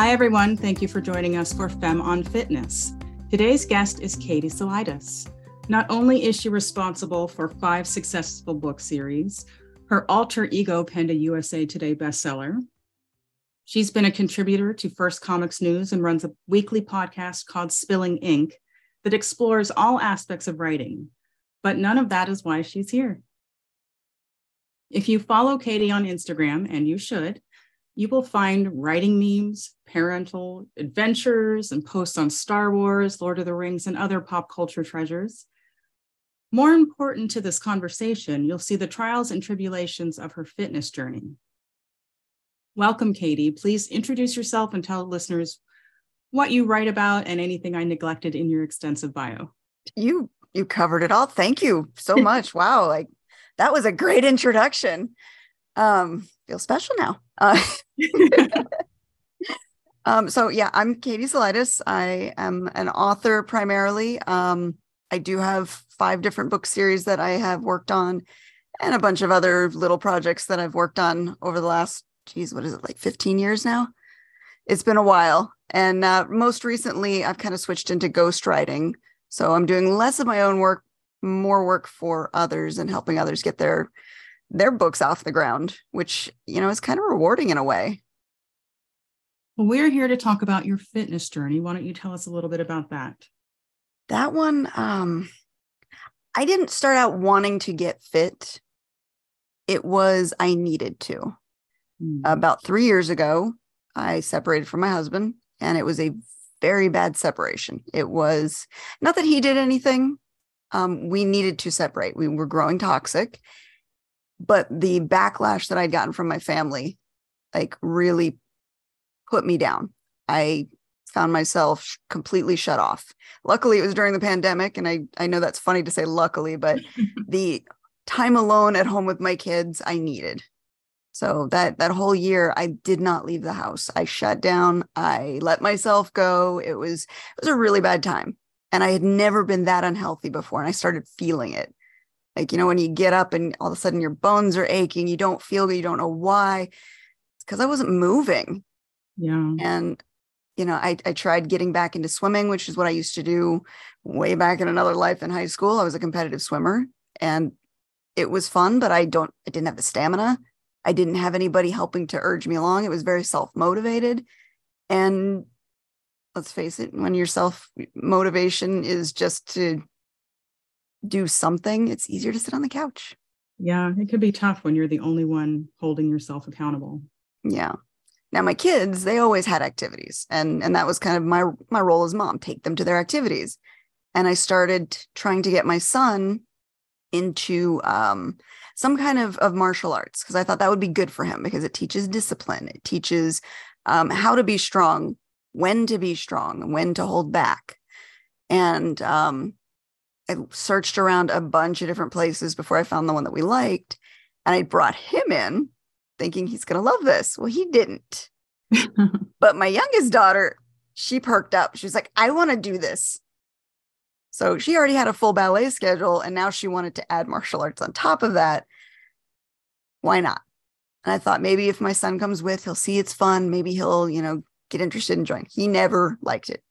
Hi, everyone. Thank you for joining us for Femme on Fitness. Today's guest is Katie Salidas. Not only is she responsible for five successful book series, her alter ego penned a USA Today bestseller. She's been a contributor to First Comics News and runs a weekly podcast called Spilling Ink that explores all aspects of writing. But none of that is why she's here. If you follow Katie on Instagram, and you should, you will find writing memes, parental adventures, and posts on Star Wars, Lord of the Rings, and other pop culture treasures. More important to this conversation, you'll see the trials and tribulations of her fitness journey. Welcome, Katie. Please introduce yourself and tell listeners what you write about and anything I neglected in your extensive bio. You you covered it all. Thank you so much. wow, like that was a great introduction. Um, feel special now. Uh, um, so yeah, I'm Katie Salidas. I am an author primarily. Um, I do have five different book series that I have worked on, and a bunch of other little projects that I've worked on over the last, geez, what is it, like 15 years now? It's been a while. And uh, most recently, I've kind of switched into ghostwriting. So I'm doing less of my own work, more work for others and helping others get their their books off the ground, which, you know, is kind of rewarding in a way. Well, we're here to talk about your fitness journey. Why don't you tell us a little bit about that? That one, um, I didn't start out wanting to get fit. It was I needed to. Mm. About three years ago, I separated from my husband, and it was a very bad separation. It was not that he did anything. Um, we needed to separate. We were growing toxic, but the backlash that I'd gotten from my family, like, really put me down. I found myself completely shut off. Luckily, it was during the pandemic, and I I know that's funny to say luckily, but the time alone at home with my kids I needed. So that that whole year I did not leave the house. I shut down. I let myself go. It was it was a really bad time. And I had never been that unhealthy before and I started feeling it. Like you know when you get up and all of a sudden your bones are aching, you don't feel good, you don't know why. It's cuz I wasn't moving. Yeah. And you know, I, I tried getting back into swimming, which is what I used to do way back in another life in high school. I was a competitive swimmer and it was fun, but I don't, I didn't have the stamina. I didn't have anybody helping to urge me along. It was very self motivated. And let's face it, when your self motivation is just to do something, it's easier to sit on the couch. Yeah, it could be tough when you're the only one holding yourself accountable. Yeah. Now my kids, they always had activities and and that was kind of my my role as mom, take them to their activities. And I started trying to get my son into um, some kind of, of martial arts because I thought that would be good for him because it teaches discipline. It teaches um, how to be strong, when to be strong, when to hold back. And um, I searched around a bunch of different places before I found the one that we liked. And I brought him in thinking he's going to love this. Well, he didn't. but my youngest daughter, she perked up. She was like, I want to do this. So she already had a full ballet schedule and now she wanted to add martial arts on top of that. Why not? And I thought maybe if my son comes with, he'll see it's fun. Maybe he'll, you know, get interested in joining. He never liked it.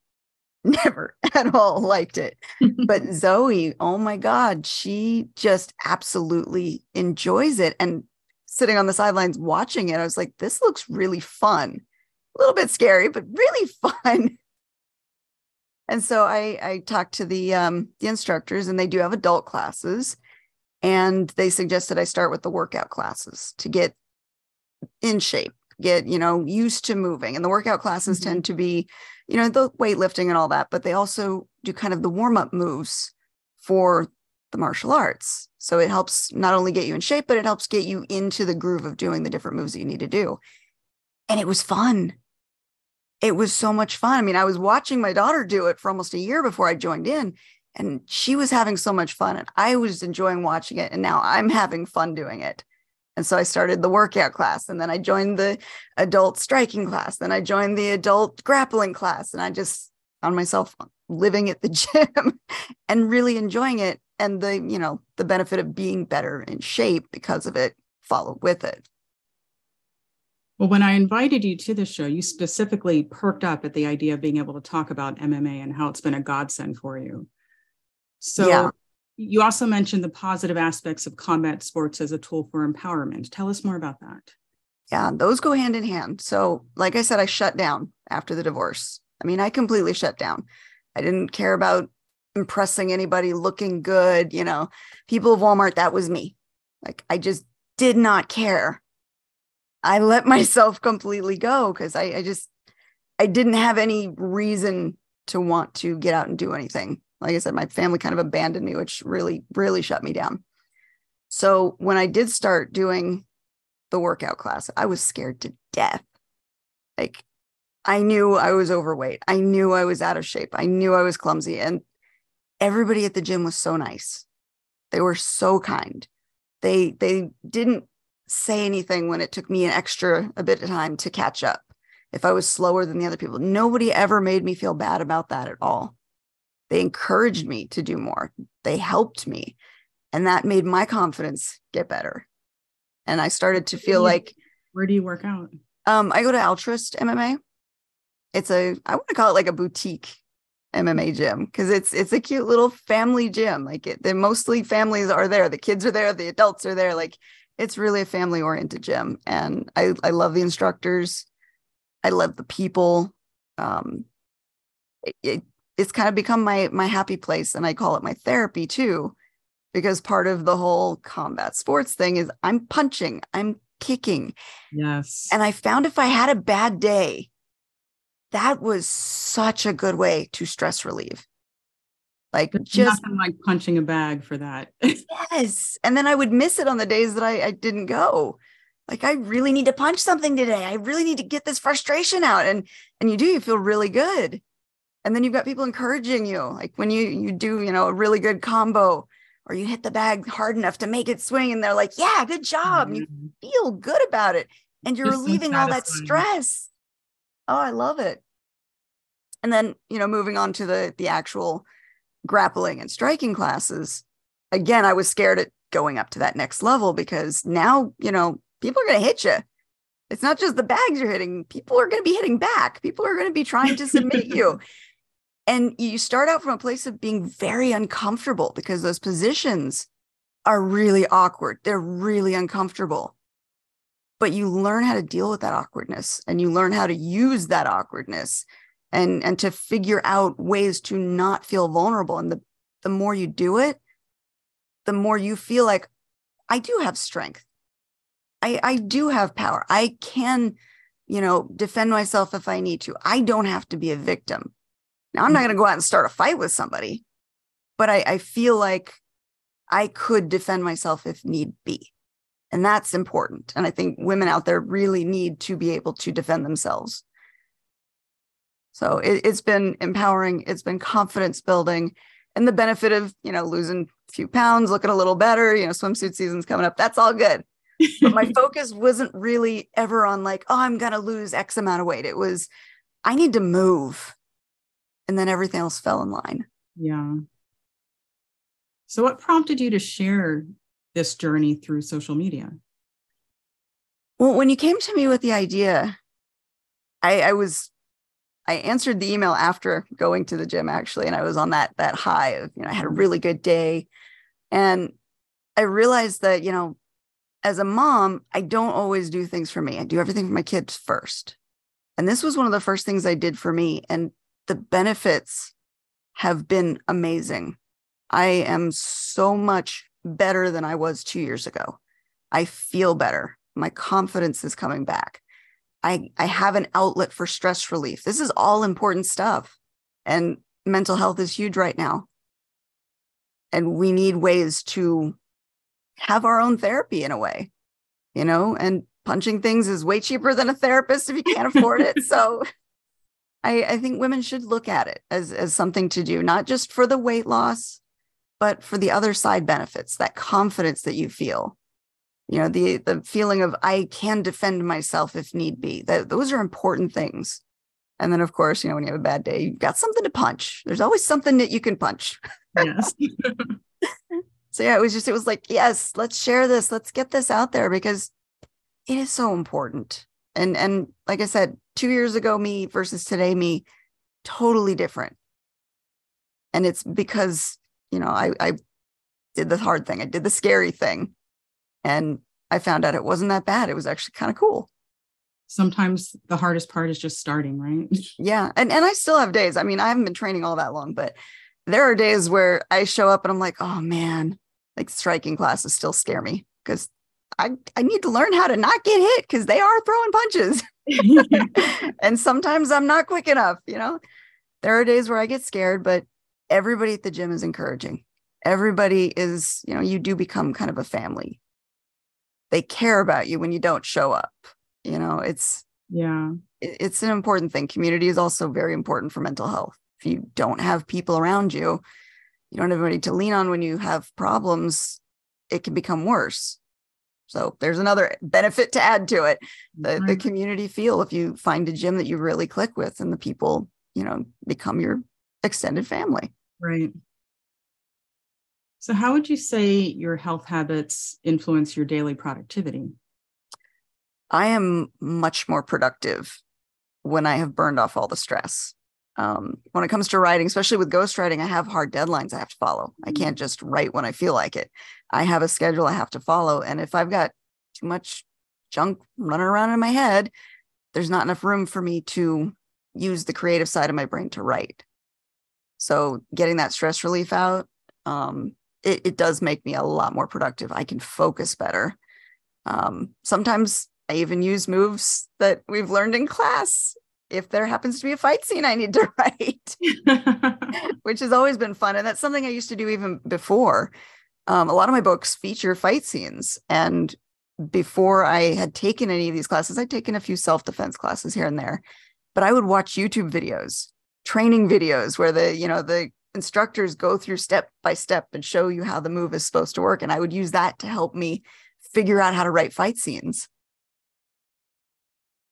Never at all liked it. but Zoe, oh my God, she just absolutely enjoys it. And sitting on the sidelines watching it, I was like, this looks really fun. A little bit scary, but really fun. And so I, I talked to the um, the instructors, and they do have adult classes, and they suggested I start with the workout classes to get in shape, get you know used to moving. And the workout classes mm-hmm. tend to be, you know, the weightlifting and all that, but they also do kind of the warm up moves for the martial arts. So it helps not only get you in shape, but it helps get you into the groove of doing the different moves that you need to do. And it was fun it was so much fun. I mean, I was watching my daughter do it for almost a year before I joined in, and she was having so much fun, and I was enjoying watching it. And now I'm having fun doing it. And so I started the workout class, and then I joined the adult striking class, then I joined the adult grappling class, and I just found myself living at the gym and really enjoying it. And the, you know, the benefit of being better in shape because of it followed with it. Well, when I invited you to the show, you specifically perked up at the idea of being able to talk about MMA and how it's been a godsend for you. So, yeah. You also mentioned the positive aspects of combat sports as a tool for empowerment. Tell us more about that. Yeah, those go hand in hand. So, like I said, I shut down after the divorce. I mean, I completely shut down. I didn't care about impressing anybody, looking good. You know, people of Walmart, that was me. Like, I just did not care I let myself completely go because I, I just I didn't have any reason to want to get out and do anything. Like I said, my family kind of abandoned me, which really, really shut me down. So when I did start doing the workout class, I was scared to death. Like I knew I was overweight. I knew I was out of shape. I knew I was clumsy. And everybody at the gym was so nice. They were so kind. They they didn't say anything when it took me an extra a bit of time to catch up. If I was slower than the other people, nobody ever made me feel bad about that at all. They encouraged me to do more. They helped me. And that made my confidence get better. And I started to feel like where do you work out? Um, I go to Altruist MMA. It's a I want to call it like a boutique MMA gym because it's it's a cute little family gym. Like it, they mostly families are there. The kids are there. The adults are there. Like it's really a family oriented gym and I, I love the instructors i love the people um, it, it, it's kind of become my my happy place and i call it my therapy too because part of the whole combat sports thing is i'm punching i'm kicking yes and i found if i had a bad day that was such a good way to stress relieve like There's just nothing like punching a bag for that. yes. And then I would miss it on the days that I, I didn't go. Like I really need to punch something today. I really need to get this frustration out. And and you do, you feel really good. And then you've got people encouraging you. Like when you you do, you know, a really good combo or you hit the bag hard enough to make it swing and they're like, yeah, good job. Mm-hmm. You feel good about it. And you're relieving all that stress. Oh, I love it. And then, you know, moving on to the the actual grappling and striking classes, again, I was scared at going up to that next level because now, you know, people are going to hit you. It's not just the bags you're hitting, people are going to be hitting back. People are going to be trying to submit you. And you start out from a place of being very uncomfortable because those positions are really awkward. They're really uncomfortable. But you learn how to deal with that awkwardness and you learn how to use that awkwardness and and to figure out ways to not feel vulnerable. And the the more you do it the more you feel like i do have strength. I i do have power. I can you know defend myself if i need to. I don't have to be a victim now i'm not going to go out and start a fight with somebody but i i feel like i could defend myself if need be and that's important and i think women out there really need to be able to defend themselves so it, has been empowering. It's been confidence building, and the benefit of you know losing a few pounds, looking a little better. You know, swimsuit season's coming up. That's all good. But my focus wasn't really ever on like, oh, I'm gonna lose X amount of weight. It was, I need to move, and then everything else fell in line. Yeah. So, what prompted you to share this journey through social media? Well, when you came to me with the idea, I, I was I answered the email after going to the gym actually, and I was on that that high of you know I had a really good day, and I realized that you know as a mom I don't always do things for me. I do everything for my kids first, and this was one of the first things I did for me, and the benefits have been amazing. I am so much better than I was two years ago. I feel better. My confidence is coming back. I, I have an outlet for stress relief. This is all important stuff. And mental health is huge right now. And we need ways to have our own therapy in a way, you know, and punching things is way cheaper than a therapist if you can't afford it. So I, I think women should look at it as, as something to do, not just for the weight loss, but for the other side benefits, that confidence that you feel. You know the the feeling of i can defend myself if need be. That those are important things. And then of course you know when you have a bad day you've got something to punch. There's always something that you can punch. Yes. So yeah it was just it was like yes let's share this. Let's get this out there because it is so important. And and like I said, two years ago me versus today me, totally different. And it's because, you know, I I did the hard thing. I did the scary thing. And I found out it wasn't that bad. It was actually kind of cool. Sometimes the hardest part is just starting, right? Yeah. And and I still have days. I mean, I haven't been training all that long, but there are days where I show up and I'm like, oh man, like striking classes still scare me because I, I need to learn how to not get hit because they are throwing punches. and sometimes I'm not quick enough, you know. There are days where I get scared, but everybody at the gym is encouraging. Everybody is, you know, you do become kind of a family. They care about you when you don't show up. You know, it's yeah. It's an important thing. Community is also very important for mental health. If you don't have people around you, you don't have anybody to lean on when you have problems, it can become worse. So there's another benefit to add to it. The, right. the mm-hmm. community feel if you find a gym that you really click with and the people, you know, become your extended family. Right. So how would you say your health habits influence your daily productivity? I am much more productive when I have burned off all the stress. Um, when it comes to writing, especially with ghostwriting, I have hard deadlines I have to follow. I can't mm. just write when I feel like it. I have a schedule I have to follow. And if I've got too much junk running around in my head, there's not enough room for me to use the creative side of my brain to write. So getting that stress relief out, um, it, it, does make me a lot more productive. I can focus better. Um, sometimes I even use moves that we've learned in class if there happens to be a fight scene I need to write, which has always been fun. And that's something I used to do even before. Um, a lot of my books feature fight scenes. And before I had taken any of these classes, I'd taken a few self defense classes here and there, but I would watch YouTube videos, training videos where the, you know, the instructors go through step by step and show you how the move is supposed to work. And I would use that to help me figure out how to write fight scenes.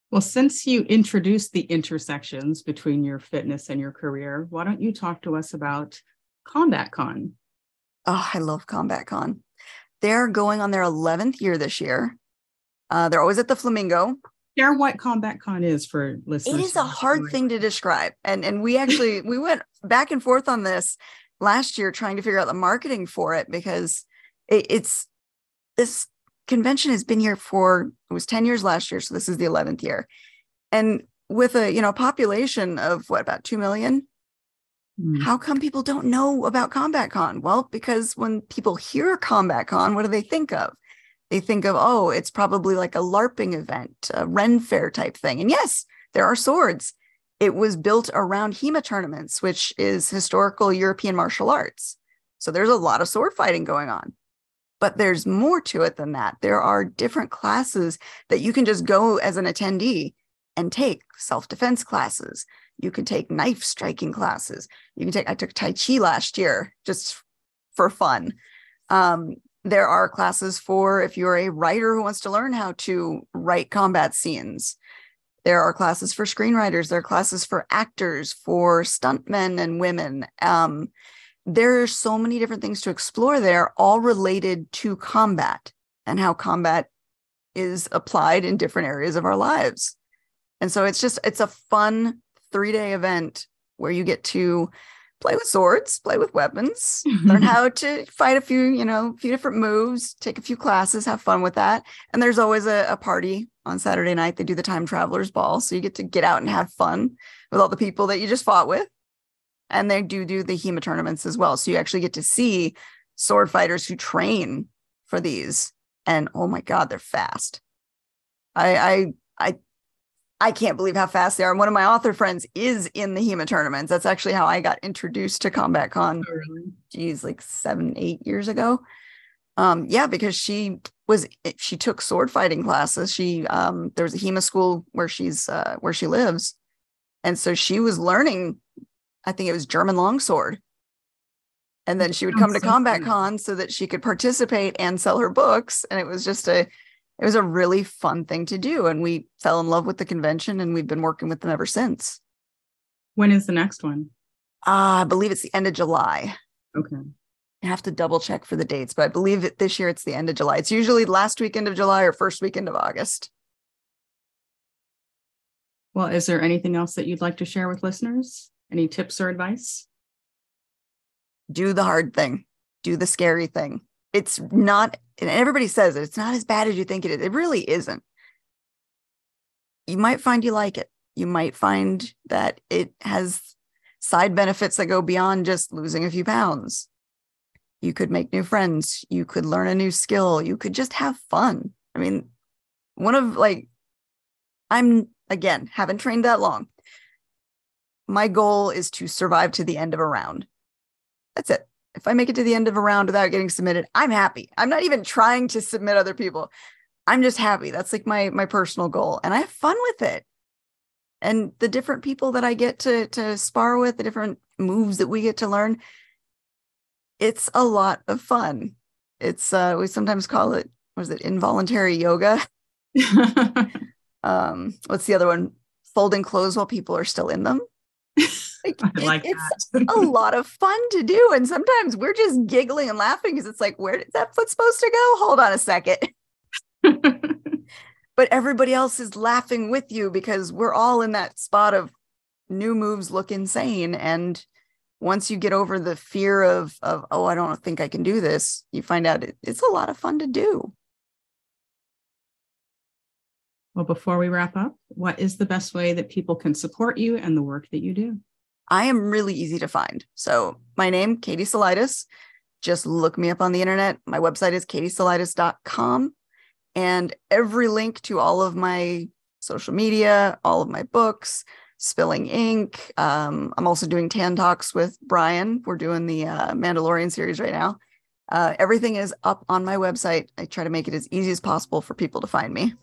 Well, since you introduced the intersections between your fitness and your career, why don't you talk to us about Combat Con? Oh, I love Combat Con. They're going on their 11th year this year. Uh, they're always at the Flamingo. Share what Combat Con is for listeners. It is a hard thing to describe. And, and we actually, we went back and forth on this last year trying to figure out the marketing for it because it, it's this convention has been here for it was 10 years last year so this is the 11th year. And with a you know population of what about 2 million? Mm. how come people don't know about combat con? Well because when people hear combat con what do they think of? They think of oh it's probably like a larping event a ren fair type thing. And yes there are swords. It was built around hema tournaments which is historical european martial arts. So there's a lot of sword fighting going on but there's more to it than that. There are different classes that you can just go as an attendee and take self defense classes. You can take knife striking classes. You can take, I took Tai Chi last year just for fun. Um, there are classes for if you're a writer who wants to learn how to write combat scenes. There are classes for screenwriters. There are classes for actors, for stuntmen and women. Um, there are so many different things to explore there, all related to combat and how combat is applied in different areas of our lives. And so it's just, it's a fun three day event where you get to play with swords, play with weapons, learn how to fight a few, you know, a few different moves, take a few classes, have fun with that. And there's always a, a, party on Saturday night. They do the time travelers ball. So you get to get out and have fun with all the people that you just fought with and they do do the HEMA tournaments as well. So you actually get to see sword fighters who train for these, and oh my god, they're fast. I I I I can't believe how fast they are. And one of my author friends is in the HEMA tournaments. That's actually how I got introduced to Combat Con. Oh, really? Geez, like seven, eight years ago. Um, yeah, because she was she took sword fighting classes. She um there was a HEMA school where she's uh where she lives. And so she was learning I think it was German longsword. And then she would come to so Combat funny. Con so that she could participate and sell her books. And it was just a, it was a really fun thing to do. And we fell in love with the convention and we've been working with them ever since. When is the next one? Uh, I believe it's the end of July. Okay. I have to double check for the dates, but I believe it this year it's the end of July. It's usually last weekend of July or first weekend of August. Well, is there anything else that you'd like to share with listeners? Any tips or advice? Do the hard thing, do the scary thing. It's not, and everybody says it, it's not as bad as you think it is. It really isn't. You might find you like it. You might find that it has side benefits that go beyond just losing a few pounds. You could make new friends. You could learn a new skill. You could just have fun. I mean, one of like, I'm again, haven't trained that long. My goal is to survive to the end of a round. That's it. If I make it to the end of a round without getting submitted, I'm happy. I'm not even trying to submit other people. I'm just happy. That's like my my personal goal and I have fun with it and the different people that I get to to spar with, the different moves that we get to learn, it's a lot of fun. It's uh we sometimes call it was it involuntary yoga? um what's the other one? Folding clothes while people are still in them. Like, I like it, it's a lot of fun to do. And sometimes we're just giggling and laughing because it's like, where is that foot supposed to go? Hold on a second but everybody else is laughing with you because we're all in that spot of new moves look insane and once you get over the fear of of oh i don't think i can do this you find out it, it's a lot of fun to do well before we wrap up what is the best way that people can support you and the work that you do i am really easy to find so my name katie Salidas just look me up on the internet my website is katiesalidas.com and every link to all of my social media, all of my books, Spilling Ink. Um, I'm also doing Tan Talks with Brian. We're doing the uh, Mandalorian series right now. Uh, everything is up on my website. I try to make it as easy as possible for people to find me.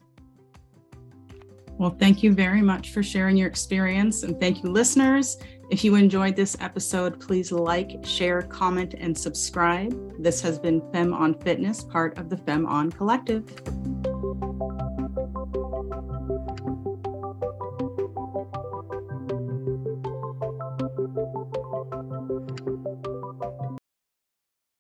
Well, thank you very much for sharing your experience. And thank you, listeners. If you enjoyed this episode, please like, share, comment, and subscribe. This has been Femme on Fitness, part of the Femme on Collective.